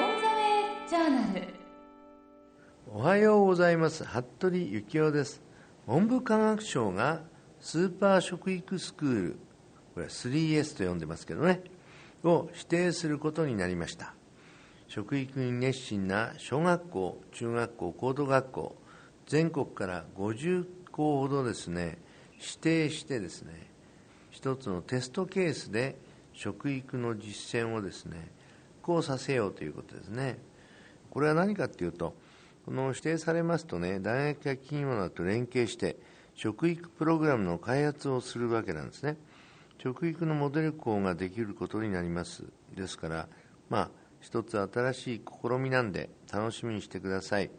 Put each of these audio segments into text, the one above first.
ンザウェイジャーナル。おはようございます。服部幸男です。文部科学省がスーパー食育スクールこれは 3S と呼んでますけどねを指定することになりました。食育に熱心な小学校中学校高等学校全国から50校ほどですね指定してですね一つのテストケースで食育の実践をですねこうさせようということですね。これは何かっていうとこの指定されますとね大学や企業などと連携して食育プログラムの開発をするわけなんですね。食育のモデル校ができることになります。ですからまあ一つ新しい試みなんで楽しみにしてください。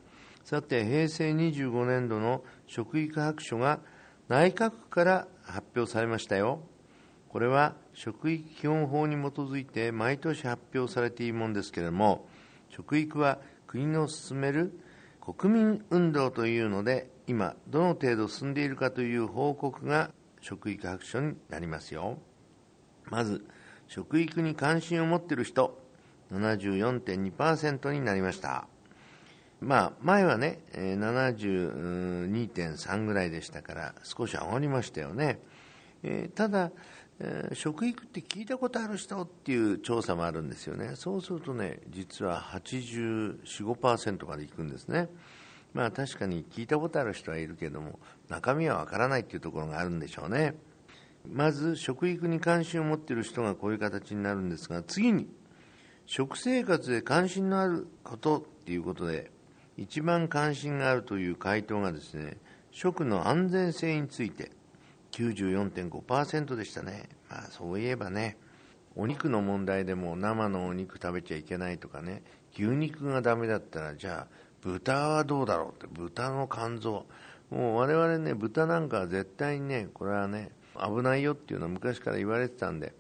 さて平成25年度の食育白書が内閣府から発表されましたよ。これは食育基本法に基づいて毎年発表されているものですけれども食育は国の進める国民運動というので今どの程度進んでいるかという報告が食育白書になりますよまず食育に関心を持っている人74.2%になりましたまあ、前はね、72.3ぐらいでしたから、少し上がりましたよね。えー、ただ、えー、食育って聞いたことある人っていう調査もあるんですよね。そうするとね、実は84、5%までいくんですね。まあ確かに聞いたことある人はいるけども、中身はわからないっていうところがあるんでしょうね。まず、食育に関心を持っている人がこういう形になるんですが、次に、食生活で関心のあることっていうことで、一番関心があるという回答がですね、食の安全性について94.5%でしたね。まあそういえばね、お肉の問題でも生のお肉食べちゃいけないとかね、牛肉がダメだったら、じゃあ豚はどうだろうって、豚の肝臓。もう我々ね、豚なんかは絶対にね、これはね、危ないよっていうのは昔から言われてたんで、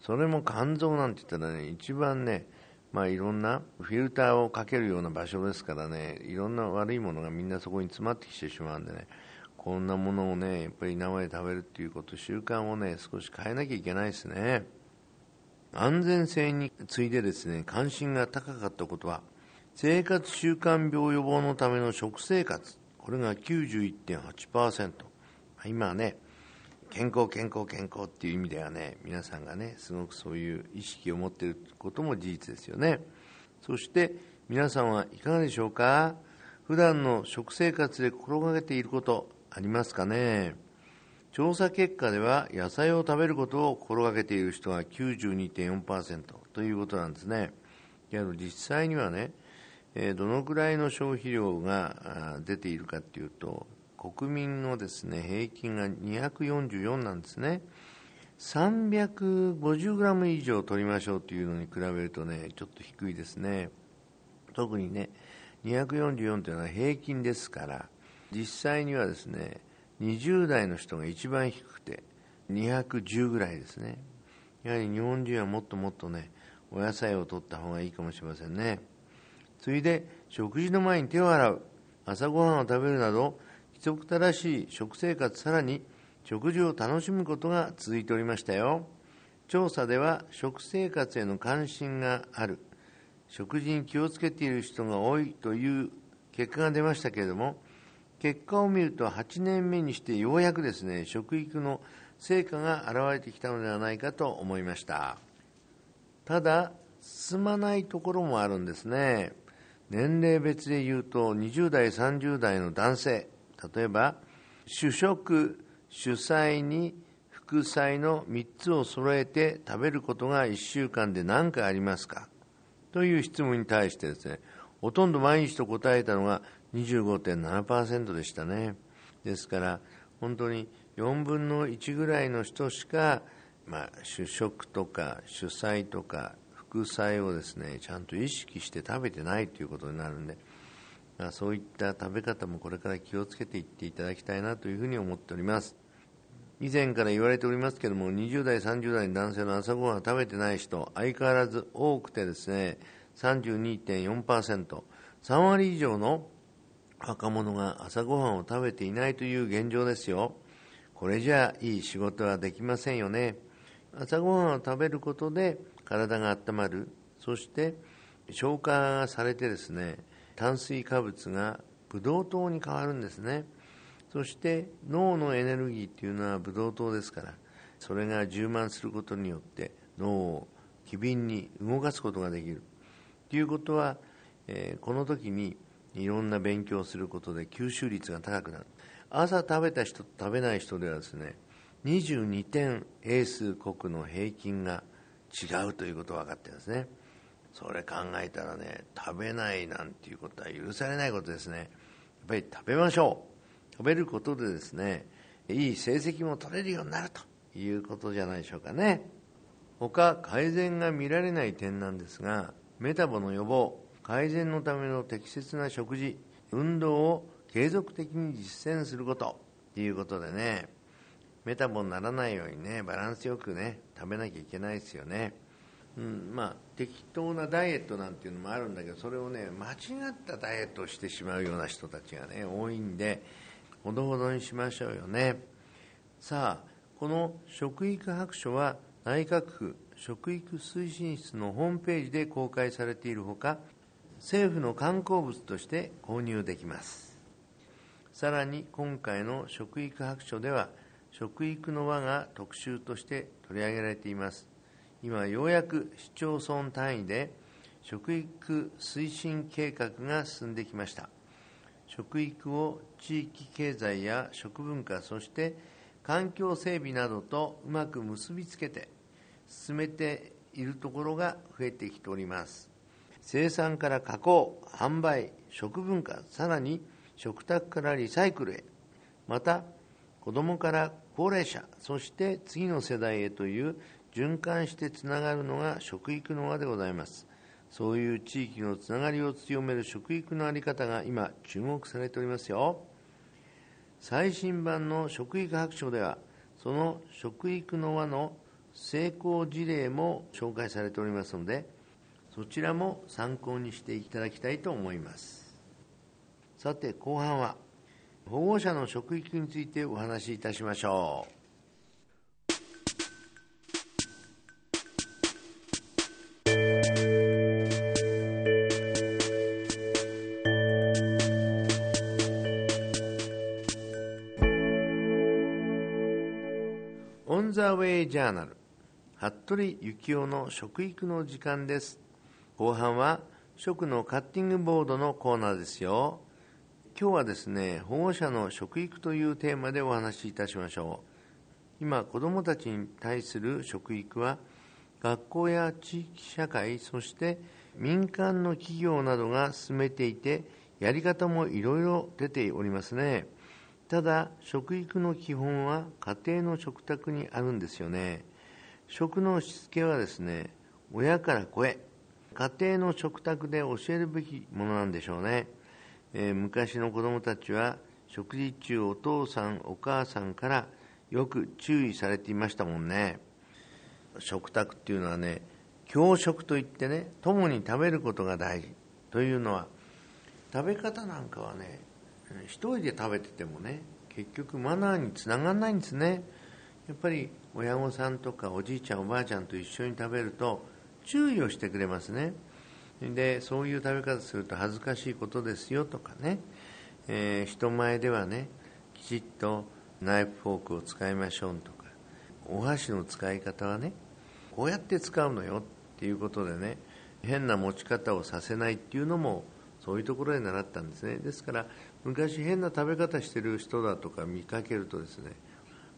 それも肝臓なんて言ったらね、一番ね、まあ、いろんなフィルターをかけるような場所ですからね、いろんな悪いものがみんなそこに詰まってきてしまうんでね、こんなものをね、やっぱり生で食べるっていうこと、習慣をね、少し変えなきゃいけないですね。安全性についてですね、関心が高かったことは、生活習慣病予防のための食生活、これが91.8%。今はね、健康、健康、健康っていう意味ではね、皆さんがね、すごくそういう意識を持っていることも事実ですよね。そして、皆さんはいかがでしょうか？普段の食生活で心がけていることありますかね調査結果では野菜を食べることを心がけている人が92.4%ということなんですね。けど実際にはね、どのくらいの消費量が出ているかっていうと、国民のですね、平均が244なんですね。350g 以上取りましょうというのに比べるとね、ちょっと低いですね。特にね、244というのは平均ですから、実際にはですね、20代の人が一番低くて、210ぐらいですね。やはり日本人はもっともっとね、お野菜を取った方がいいかもしれませんね。次いで、食事の前に手を洗う、朝ごはんを食べるなど、規則正しい食生活、さらに食事を楽しむことが続いておりましたよ。調査では食生活への関心がある、食事に気をつけている人が多いという結果が出ましたけれども、結果を見ると8年目にしてようやくですね、食育の成果が現れてきたのではないかと思いました。ただ、進まないところもあるんですね。年齢別で言うと20代、30代の男性、例えば主食主菜に副菜の3つを揃えて食べることが1週間で何回ありますか？という質問に対してですねほとんど毎日と答えたのが25.7%でしたねですから本当に4分の1ぐらいの人しか、まあ、主食とか主菜とか副菜をですねちゃんと意識して食べてないということになるんであそういった食べ方もこれから気をつけていっていただきたいなというふうに思っております。以前から言われておりますけども、20代、30代の男性の朝ごはんを食べてない人、相変わらず多くてですね、32.4%、3割以上の若者が朝ごはんを食べていないという現状ですよ。これじゃあいい仕事はできませんよね。朝ごはんを食べることで体が温まる。そして消化されてですね炭水化物がブドウ糖に変わるんですねそして脳のエネルギーっていうのはブドウ糖ですからそれが充満することによって脳を機敏に動かすことができるということは、えー、この時にいろんな勉強をすることで吸収率が高くなる。朝食べた人と食べない人ではですね22点英数国の平均が違うということが分かってるんですね。それ考えたらね食べないなんていうことは許されないことですね。やっぱり食べましょう。食べることでですねいい成績も取れるようになるということじゃないでしょうかね。他改善が見られない点なんですがメタボの予防改善のための適切な食事運動を継続的に実践することということでねメタボにならないようにねバランスよくね食べなきゃいけないですよね。うんまあ、適当なダイエットなんていうのもあるんだけどそれをね間違ったダイエットをしてしまうような人たちがね多いんでほどほどにしましょうよね。さあこの食育白書は内閣府食育推進室のホームページで公開されているほか政府の観光物として購入できます。さらに今回の食育白書では食育の輪が特集として取り上げられています。今ようやく市町村単位で食育推進計画が進んできました。食育を地域経済や食文化そして環境整備などとうまく結びつけて進めているところが増えてきております。生産から加工販売食文化さらに食卓からリサイクルへ。また子どもから高齢者そして次の世代へという循環してつながるのが食育の輪でございます。そういう地域のつながりを強める食育の在り方が今注目されておりますよ。最新版の食育白書ではその食育の輪の成功事例も紹介されておりますのでそちらも参考にしていただきたいと思います。さて後半は保護者の食育についてお話しいたしましょう。オンザウェイジャーナル服部幸男の食育の時間です。後半は食のカッティングボードのコーナーですよ。今日はですね保護者の食育というテーマでお話しいたしましょう。今子どもたちに対する食育は学校や地域社会そして民間の企業などが進めていてやり方もいろいろ出ておりますね。ただ食育の基本は家庭の食卓にあるんですよね。食のしつけはですね親から子へ。家庭の食卓で教えるべきものなんでしょうね、えー、昔の子供たちは食事中お父さんお母さんからよく注意されていましたもんね。食卓っていうのはね共食といってね共に食べることが大事。というのは食べ方なんかはね一人で食べててもね結局マナーにつながらないんですね。やっぱり親御さんとかおじいちゃんおばあちゃんと一緒に食べると注意をしてくれますね。でそういう食べ方すると恥ずかしいことですよとかね、えー、人前ではねきちっとナイフフォークを使いましょうとかお箸の使い方はねこうやって使うのよっていうことでね変な持ち方をさせないっていうのもそういうところで習ったんですね。ですから昔変な食べ方してる人だとか見かけるとですね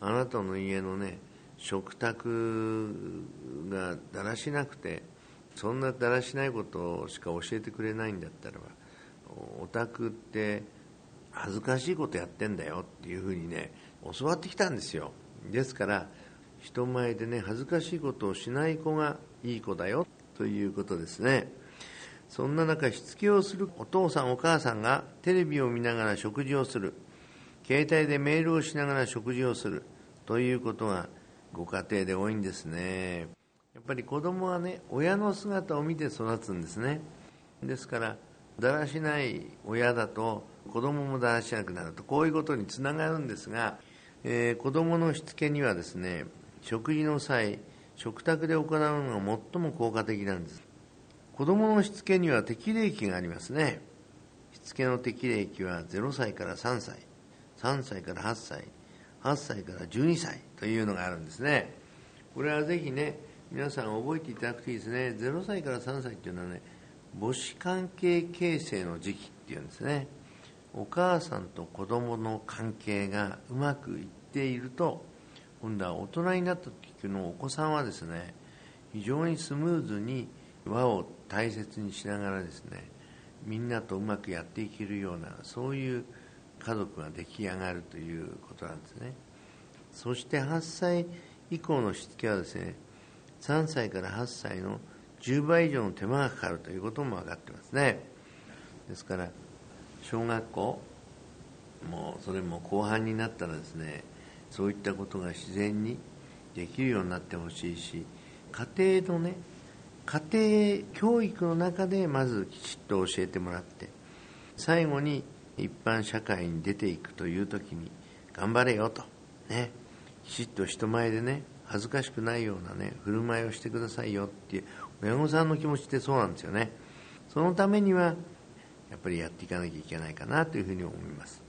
あなたの家のね食卓がだらしなくてそんなだらしないことしか教えてくれないんだったらばお宅って恥ずかしいことやってんだよっていうふうにね教わってきたんですよ。ですから人前でね恥ずかしいことをしない子がいい子だよということですね。そんな中しつけをするお父さんお母さんがテレビを見ながら食事をする携帯でメールをしながら食事をするということがご家庭で多いんですね。やっぱり子供はね親の姿を見て育つんですね。ですからだらしない親だと子供もだらしなくなるとこういうことにつながるんですが、えー、子供のしつけにはですね食事の際食卓で行うのが最も効果的なんです。子供のしつけには適齢期がありますね。しつけの適齢期は0歳から3歳。3歳から8歳。8歳から12歳というのがあるんですね。これはぜひね皆さん覚えていただくといいですね。0歳から3歳っていうのはね母子関係形成の時期っていうんですね。お母さんと子供の関係がうまくいっていると今度は大人になった時のお子さんはですね非常にスムーズに輪を大切にしながらですねみんなとうまくやっていけるようなそういう家族が出来上がるということなんですね。そして8歳以降のしつけはですね3歳から8歳の10倍以上の手間がかかるということも分かってますね。ですから小学校もうそれも後半になったらですねそういったことが自然にできるようになってほしいし家庭のね家庭教育の中でまずきちっと教えてもらって最後に一般社会に出ていくという時に頑張れよと。ね。きちっと人前でね恥ずかしくないようなね振る舞いをしてくださいよっていう親御さんの気持ちってそうなんですよね。そのためにはやっぱりやっていかなきゃいけないかなというふうに思います。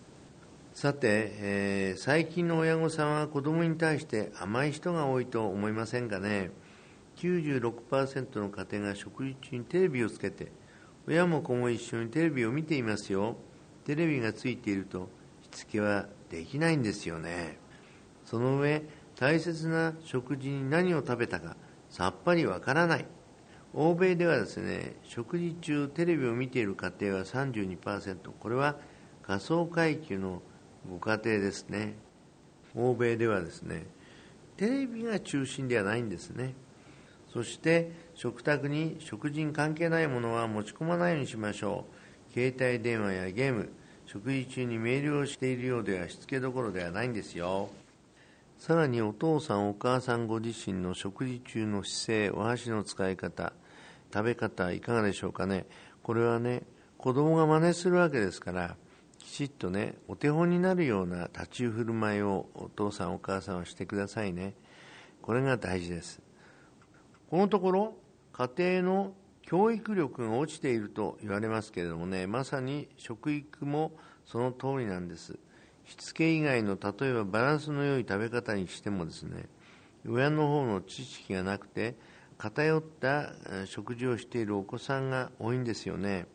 さて、えー、最近の親御さんは子供に対して甘い人が多いと思いませんかね。96%の家庭が食事中にテレビをつけて親も子も一緒にテレビを見ていますよ。テレビがついているとしつけはできないんですよね。その上大切な食事に何を食べたかさっぱりわからない。欧米ではですね食事中テレビを見ている家庭は32%これは仮想階級のご家庭ですね。欧米ではですねテレビが中心ではないんですね。そして食卓に食事に関係ないものは持ち込まないようにしましょう。携帯電話やゲーム食事中にメールをしているようではしつけどころではないんですよ。さらにお父さんお母さんご自身の食事中の姿勢お箸の使い方食べ方いかがでしょうかね。これはね子供が真似するわけですからきちっとねお手本になるような立ち振る舞いをお父さんお母さんはしてくださいね。これが大事です。このところ家庭の教育力が落ちていると言われますけれどもねまさに食育もその通りなんです。しつけ以外の例えばバランスの良い食べ方にしてもですね親の方の知識がなくて偏った食事をしているお子さんが多いんですよね。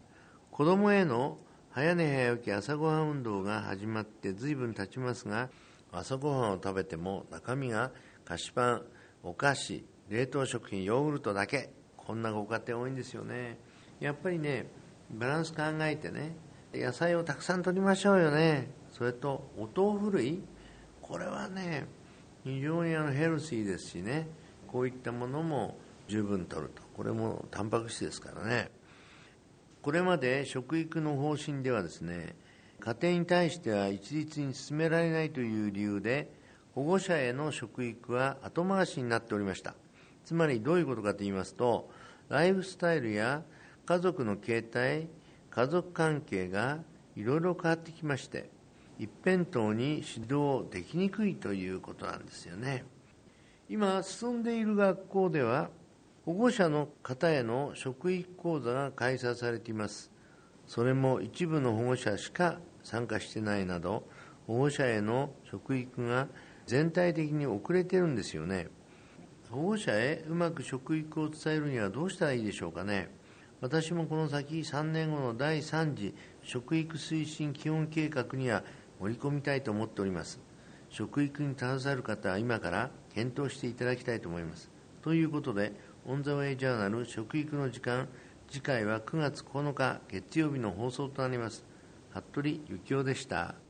子供への早寝早起き朝ごはん運動が始まって随分経ちますが朝ごはんを食べても中身が菓子パンお菓子冷凍食品ヨーグルトだけ。こんなご家庭多いんですよね。やっぱりねバランス考えてね野菜をたくさん取りましょうよね。それとお豆腐類。これはね非常にあのヘルシーですしね。こういったものも十分取ると。これもタンパク質ですからね。これまで食育の方針ではですね家庭に対しては一律に進められないという理由で保護者への食育は後回しになっておりました。つまりどういうことかと言いますとライフスタイルや家族の形態家族関係がいろいろ変わってきまして一辺倒に指導できにくいということなんですよね。今進んでいる学校では保護者の方への食育講座が開催されています。それも一部の保護者しか参加してないなど保護者への食育が全体的に遅れてるんですよね。保護者へうまく食育を伝えるにはどうしたらいいでしょうかね。私もこの先3年後の第3次食育推進基本計画には盛り込みたいと思っております。食育に携わる方は今から検討していただきたいと思います。ということでオン・ザ・ウェイ・ジャーナル食育の時間次回は9月9日月曜日の放送となります。服部幸男でした。